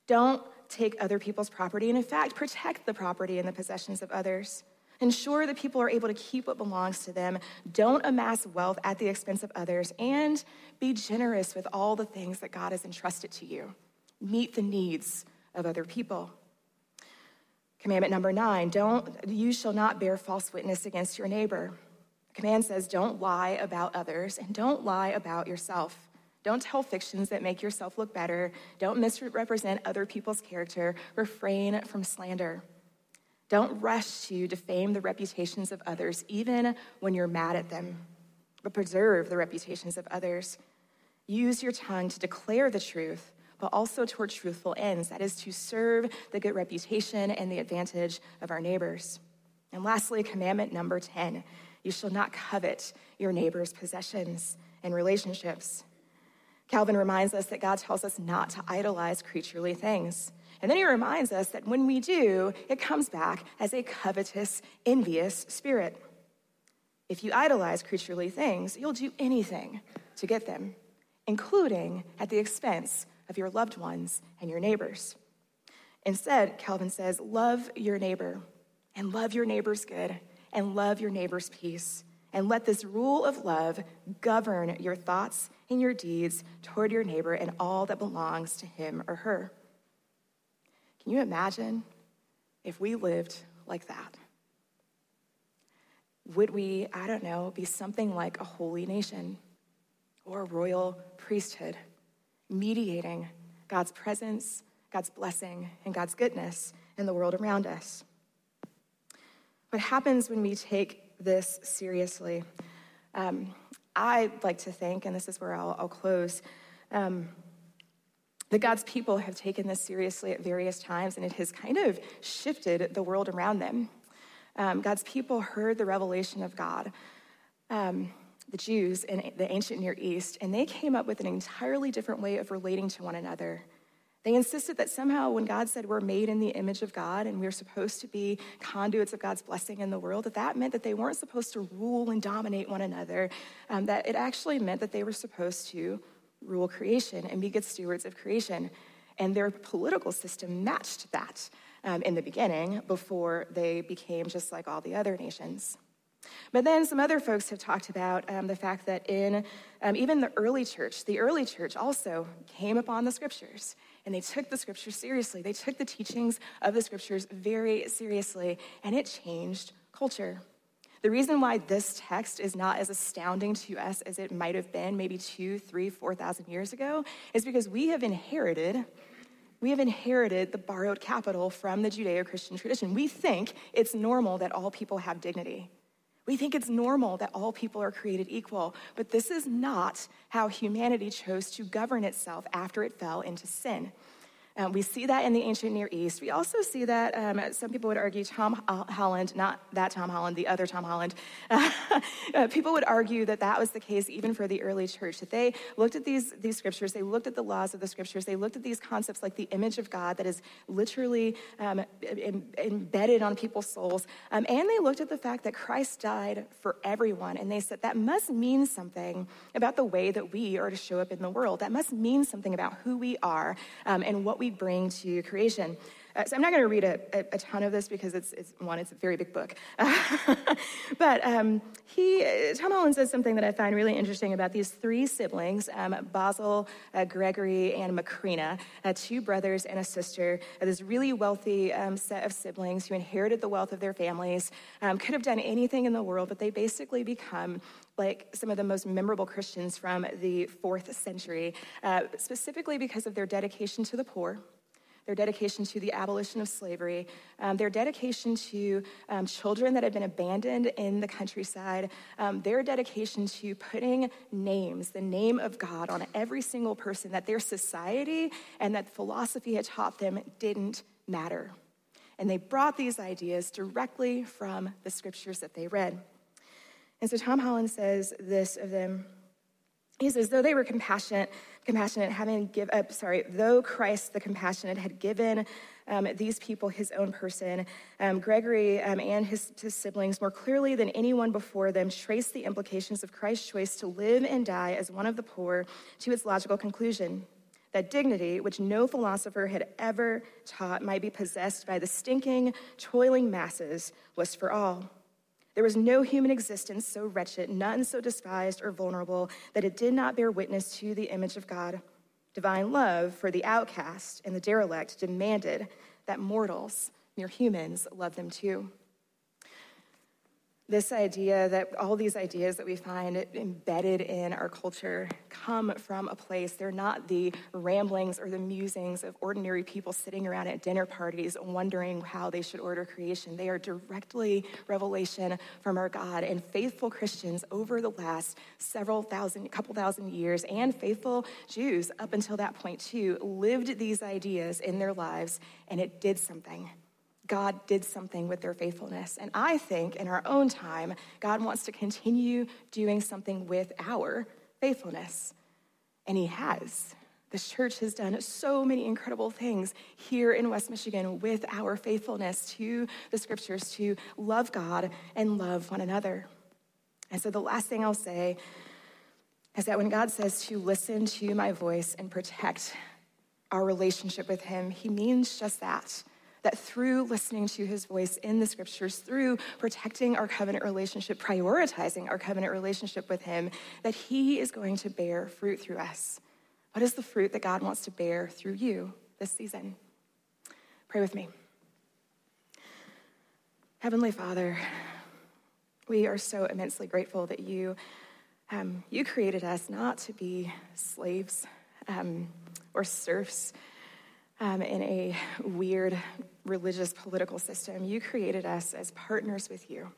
Don't take other people's property, and in fact, protect the property and the possessions of others. Ensure that people are able to keep what belongs to them. Don't amass wealth at the expense of others, and be generous with all the things that God has entrusted to you. Meet the needs of other people. Commandment number nine don't, you shall not bear false witness against your neighbor. The command says, don't lie about others and don't lie about yourself. Don't tell fictions that make yourself look better. Don't misrepresent other people's character. Refrain from slander. Don't rush to defame the reputations of others, even when you're mad at them, but preserve the reputations of others. Use your tongue to declare the truth but also toward truthful ends that is, to serve the good reputation and the advantage of our neighbors. And lastly, commandment number 10 you shall not covet your neighbor's possessions and relationships. Calvin reminds us that God tells us not to idolize creaturely things. And then he reminds us that when we do, it comes back as a covetous, envious spirit. If you idolize creaturely things, you'll do anything to get them, including at the expense of your loved ones and your neighbors. Instead, Calvin says, love your neighbor and love your neighbor's good and love your neighbor's peace. And let this rule of love govern your thoughts and your deeds toward your neighbor and all that belongs to him or her. Can you imagine if we lived like that? Would we, I don't know, be something like a holy nation or a royal priesthood? mediating God's presence, God's blessing, and God's goodness in the world around us. What happens when we take this seriously? Um, I like to think, and this is where I'll, I'll close, um, that God's people have taken this seriously at various times, and it has kind of shifted the world around them. Um, God's people heard the revelation of God. Um, the Jews in the ancient Near East, and they came up with an entirely different way of relating to one another. They insisted that somehow, when God said we're made in the image of God and we're supposed to be conduits of God's blessing in the world, that that meant that they weren't supposed to rule and dominate one another, um, that it actually meant that they were supposed to rule creation and be good stewards of creation. And their political system matched that um, in the beginning before they became just like all the other nations. But then some other folks have talked about um, the fact that in um, even the early church, the early church also came upon the scriptures and they took the scriptures seriously. They took the teachings of the scriptures very seriously and it changed culture. The reason why this text is not as astounding to us as it might have been maybe two, three, four thousand years ago is because we have inherited we have inherited the borrowed capital from the Judeo Christian tradition. We think it's normal that all people have dignity. We think it's normal that all people are created equal, but this is not how humanity chose to govern itself after it fell into sin. Um, we see that in the ancient Near East. We also see that, um, some people would argue, Tom Holland, not that Tom Holland, the other Tom Holland, uh, people would argue that that was the case even for the early church, that they looked at these, these scriptures, they looked at the laws of the scriptures, they looked at these concepts like the image of God that is literally um, embedded on people's souls, um, and they looked at the fact that Christ died for everyone, and they said that must mean something about the way that we are to show up in the world. That must mean something about who we are um, and what we bring to creation. Uh, so I'm not going to read a, a, a, ton of this because it's, it's, one, it's a very big book. but um, he, Tom Holland says something that I find really interesting about these three siblings um, Basil, uh, Gregory, and Macrina, uh, two brothers and a sister, uh, this really wealthy um, set of siblings who inherited the wealth of their families, um, could have done anything in the world, but they basically become like some of the most memorable Christians from the fourth century, uh, specifically because of their dedication to the poor their dedication to the abolition of slavery, um, their dedication to um, children that had been abandoned in the countryside, um, their dedication to putting names, the name of God, on every single person that their society and that philosophy had taught them didn't matter. And they brought these ideas directly from the scriptures that they read. And so Tom Holland says this of them. He says, though they were compassionate, compassionate, having give up, sorry, though Christ the compassionate had given um, these people his own person, um, Gregory um, and his, his siblings more clearly than anyone before them traced the implications of Christ's choice to live and die as one of the poor to its logical conclusion that dignity, which no philosopher had ever taught might be possessed by the stinking, toiling masses, was for all. There was no human existence so wretched, none so despised or vulnerable, that it did not bear witness to the image of God. Divine love for the outcast and the derelict demanded that mortals, mere humans, love them too this idea that all these ideas that we find embedded in our culture come from a place. They're not the ramblings or the musings of ordinary people sitting around at dinner parties wondering how they should order creation. They are directly revelation from our God. And faithful Christians over the last several thousand, couple thousand years, and faithful Jews up until that point too, lived these ideas in their lives, and it did something. God did something with their faithfulness. And I think in our own time, God wants to continue doing something with our faithfulness. And He has. The church has done so many incredible things here in West Michigan with our faithfulness to the scriptures to love God and love one another. And so the last thing I'll say is that when God says to listen to my voice and protect our relationship with Him, He means just that that through listening to his voice in the scriptures, through protecting our covenant relationship, prioritizing our covenant relationship with him, that he is going to bear fruit through us. What is the fruit that God wants to bear through you this season? Pray with me. Heavenly Father, we are so immensely grateful that you, um, you created us not to be slaves um, or serfs um, in a weird religious political system. You created us as partners with you,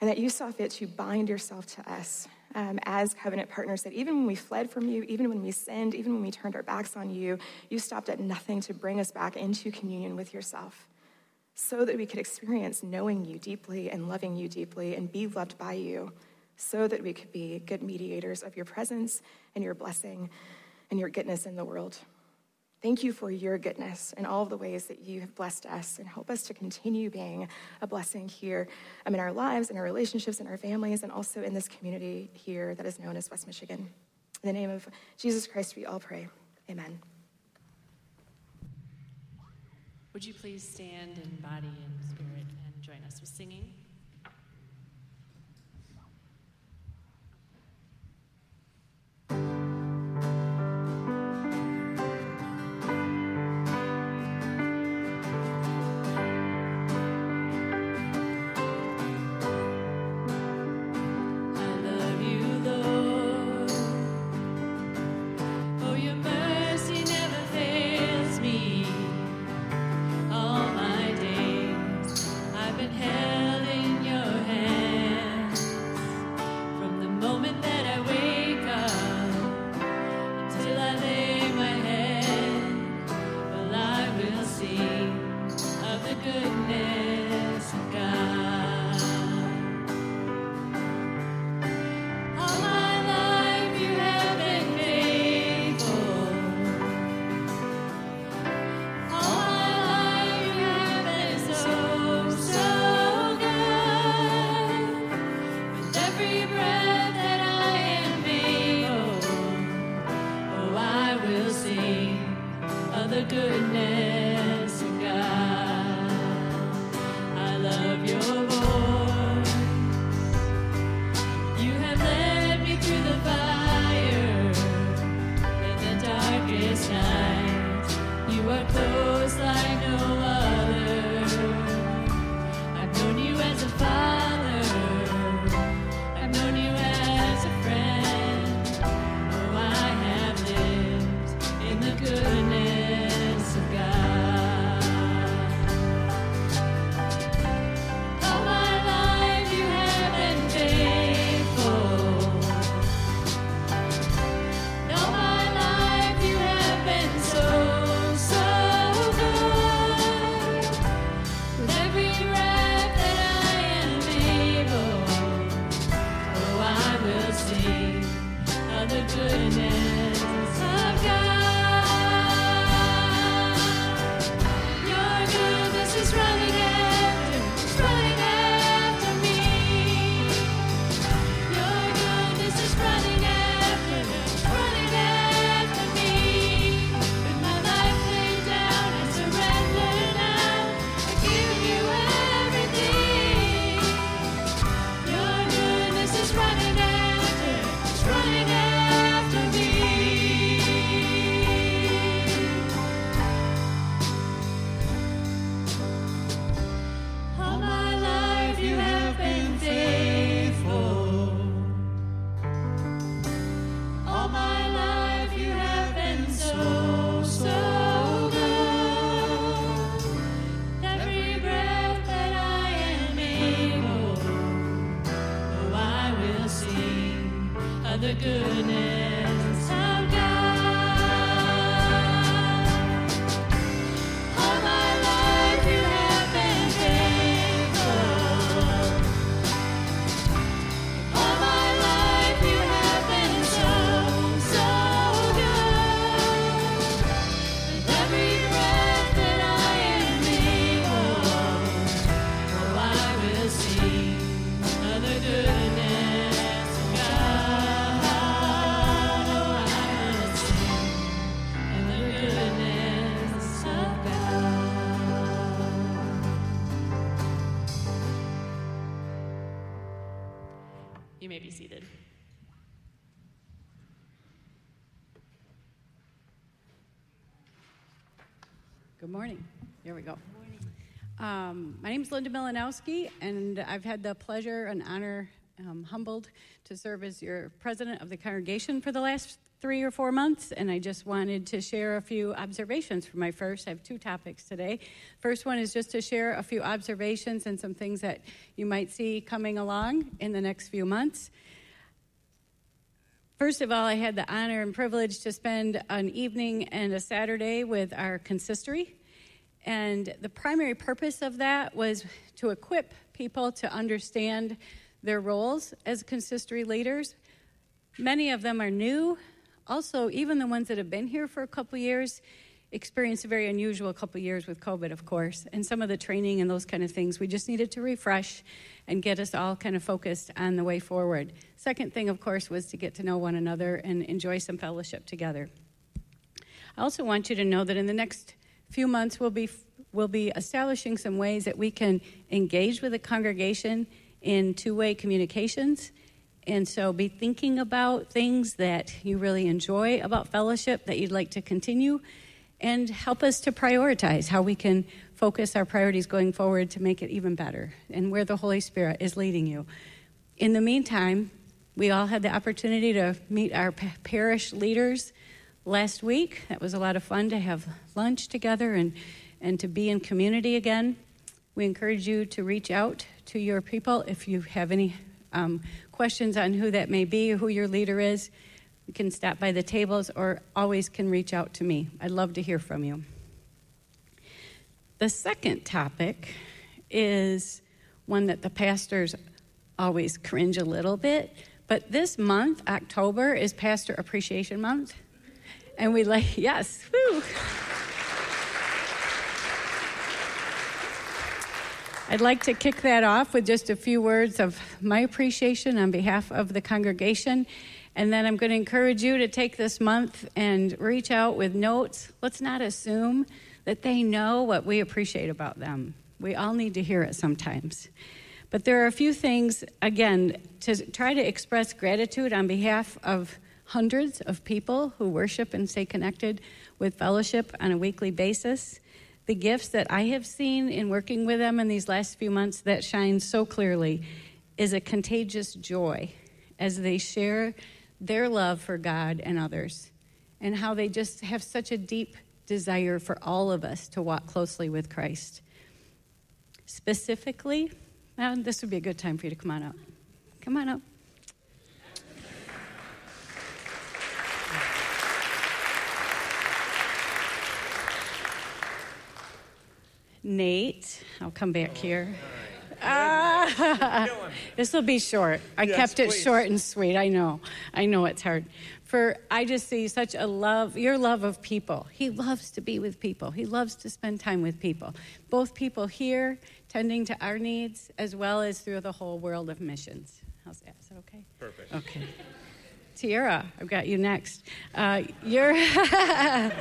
and that you saw fit to bind yourself to us um, as covenant partners. That even when we fled from you, even when we sinned, even when we turned our backs on you, you stopped at nothing to bring us back into communion with yourself so that we could experience knowing you deeply and loving you deeply and be loved by you, so that we could be good mediators of your presence and your blessing and your goodness in the world. Thank you for your goodness and all of the ways that you have blessed us and help us to continue being a blessing here um, in our lives, in our relationships, in our families, and also in this community here that is known as West Michigan. In the name of Jesus Christ, we all pray. Amen. Would you please stand in body and spirit and join us with singing? Um, my name is Linda Milanowski, and I've had the pleasure and honor, um, humbled, to serve as your president of the congregation for the last three or four months. And I just wanted to share a few observations for my first. I have two topics today. First one is just to share a few observations and some things that you might see coming along in the next few months. First of all, I had the honor and privilege to spend an evening and a Saturday with our consistory. And the primary purpose of that was to equip people to understand their roles as consistory leaders. Many of them are new. Also, even the ones that have been here for a couple years, experienced a very unusual couple years with COVID, of course, and some of the training and those kind of things. We just needed to refresh and get us all kind of focused on the way forward. Second thing, of course, was to get to know one another and enjoy some fellowship together. I also want you to know that in the next few months, we'll be, we'll be establishing some ways that we can engage with the congregation in two way communications. And so be thinking about things that you really enjoy about fellowship that you'd like to continue and help us to prioritize how we can focus our priorities going forward to make it even better and where the Holy Spirit is leading you. In the meantime, we all had the opportunity to meet our parish leaders last week. That was a lot of fun to have lunch together and, and to be in community again. We encourage you to reach out to your people if you have any um, questions on who that may be, who your leader is. You can stop by the tables or always can reach out to me. I'd love to hear from you. The second topic is one that the pastors always cringe a little bit, but this month, October, is Pastor Appreciation Month. And we like, yes, woo. I'd like to kick that off with just a few words of my appreciation on behalf of the congregation and then I'm going to encourage you to take this month and reach out with notes. Let's not assume that they know what we appreciate about them. We all need to hear it sometimes. But there are a few things, again, to try to express gratitude on behalf of hundreds of people who worship and stay connected with fellowship on a weekly basis. The gifts that I have seen in working with them in these last few months that shine so clearly is a contagious joy as they share their love for God and others, and how they just have such a deep desire for all of us to walk closely with Christ. Specifically, now this would be a good time for you to come on up. Come on up. Nate, I'll come back here. Ah, this will be short. I yes, kept it please. short and sweet. I know. I know it's hard. For I just see such a love, your love of people. He loves to be with people. He loves to spend time with people. Both people here, tending to our needs, as well as through the whole world of missions. How's that? Is that okay? Perfect. Okay. Tiara, I've got you next. Uh, you're.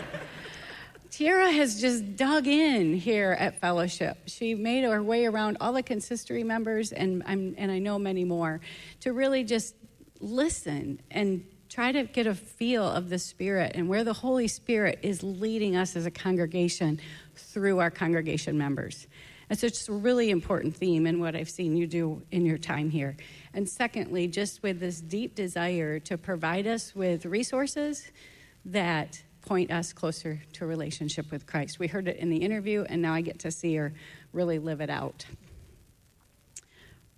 Tiara has just dug in here at Fellowship. She made her way around all the consistory members, and, I'm, and I know many more, to really just listen and try to get a feel of the Spirit and where the Holy Spirit is leading us as a congregation through our congregation members. And so it's a really important theme in what I've seen you do in your time here. And secondly, just with this deep desire to provide us with resources that point us closer to a relationship with Christ. We heard it in the interview, and now I get to see her really live it out.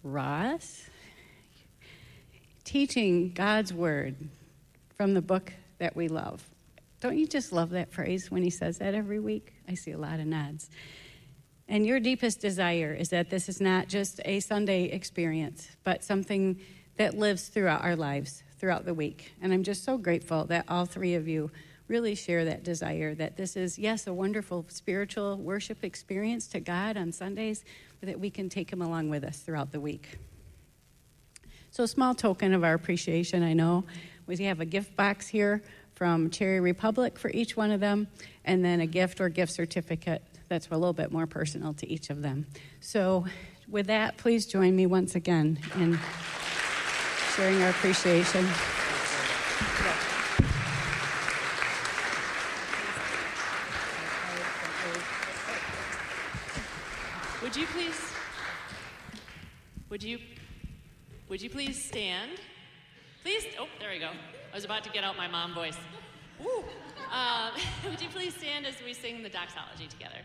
Ross, teaching God's word from the book that we love. Don't you just love that phrase when he says that every week? I see a lot of nods. And your deepest desire is that this is not just a Sunday experience, but something that lives throughout our lives, throughout the week. And I'm just so grateful that all three of you really share that desire that this is, yes, a wonderful spiritual worship experience to God on Sundays, but that we can take Him along with us throughout the week. So, a small token of our appreciation, I know, we have a gift box here from Cherry Republic for each one of them, and then a gift or gift certificate that's a little bit more personal to each of them. So, with that, please join me once again in sharing our appreciation. Would you please? Would you? Would you please stand? Please. Oh, there we go. I was about to get out my mom voice. Uh, would you please stand as we sing the doxology together?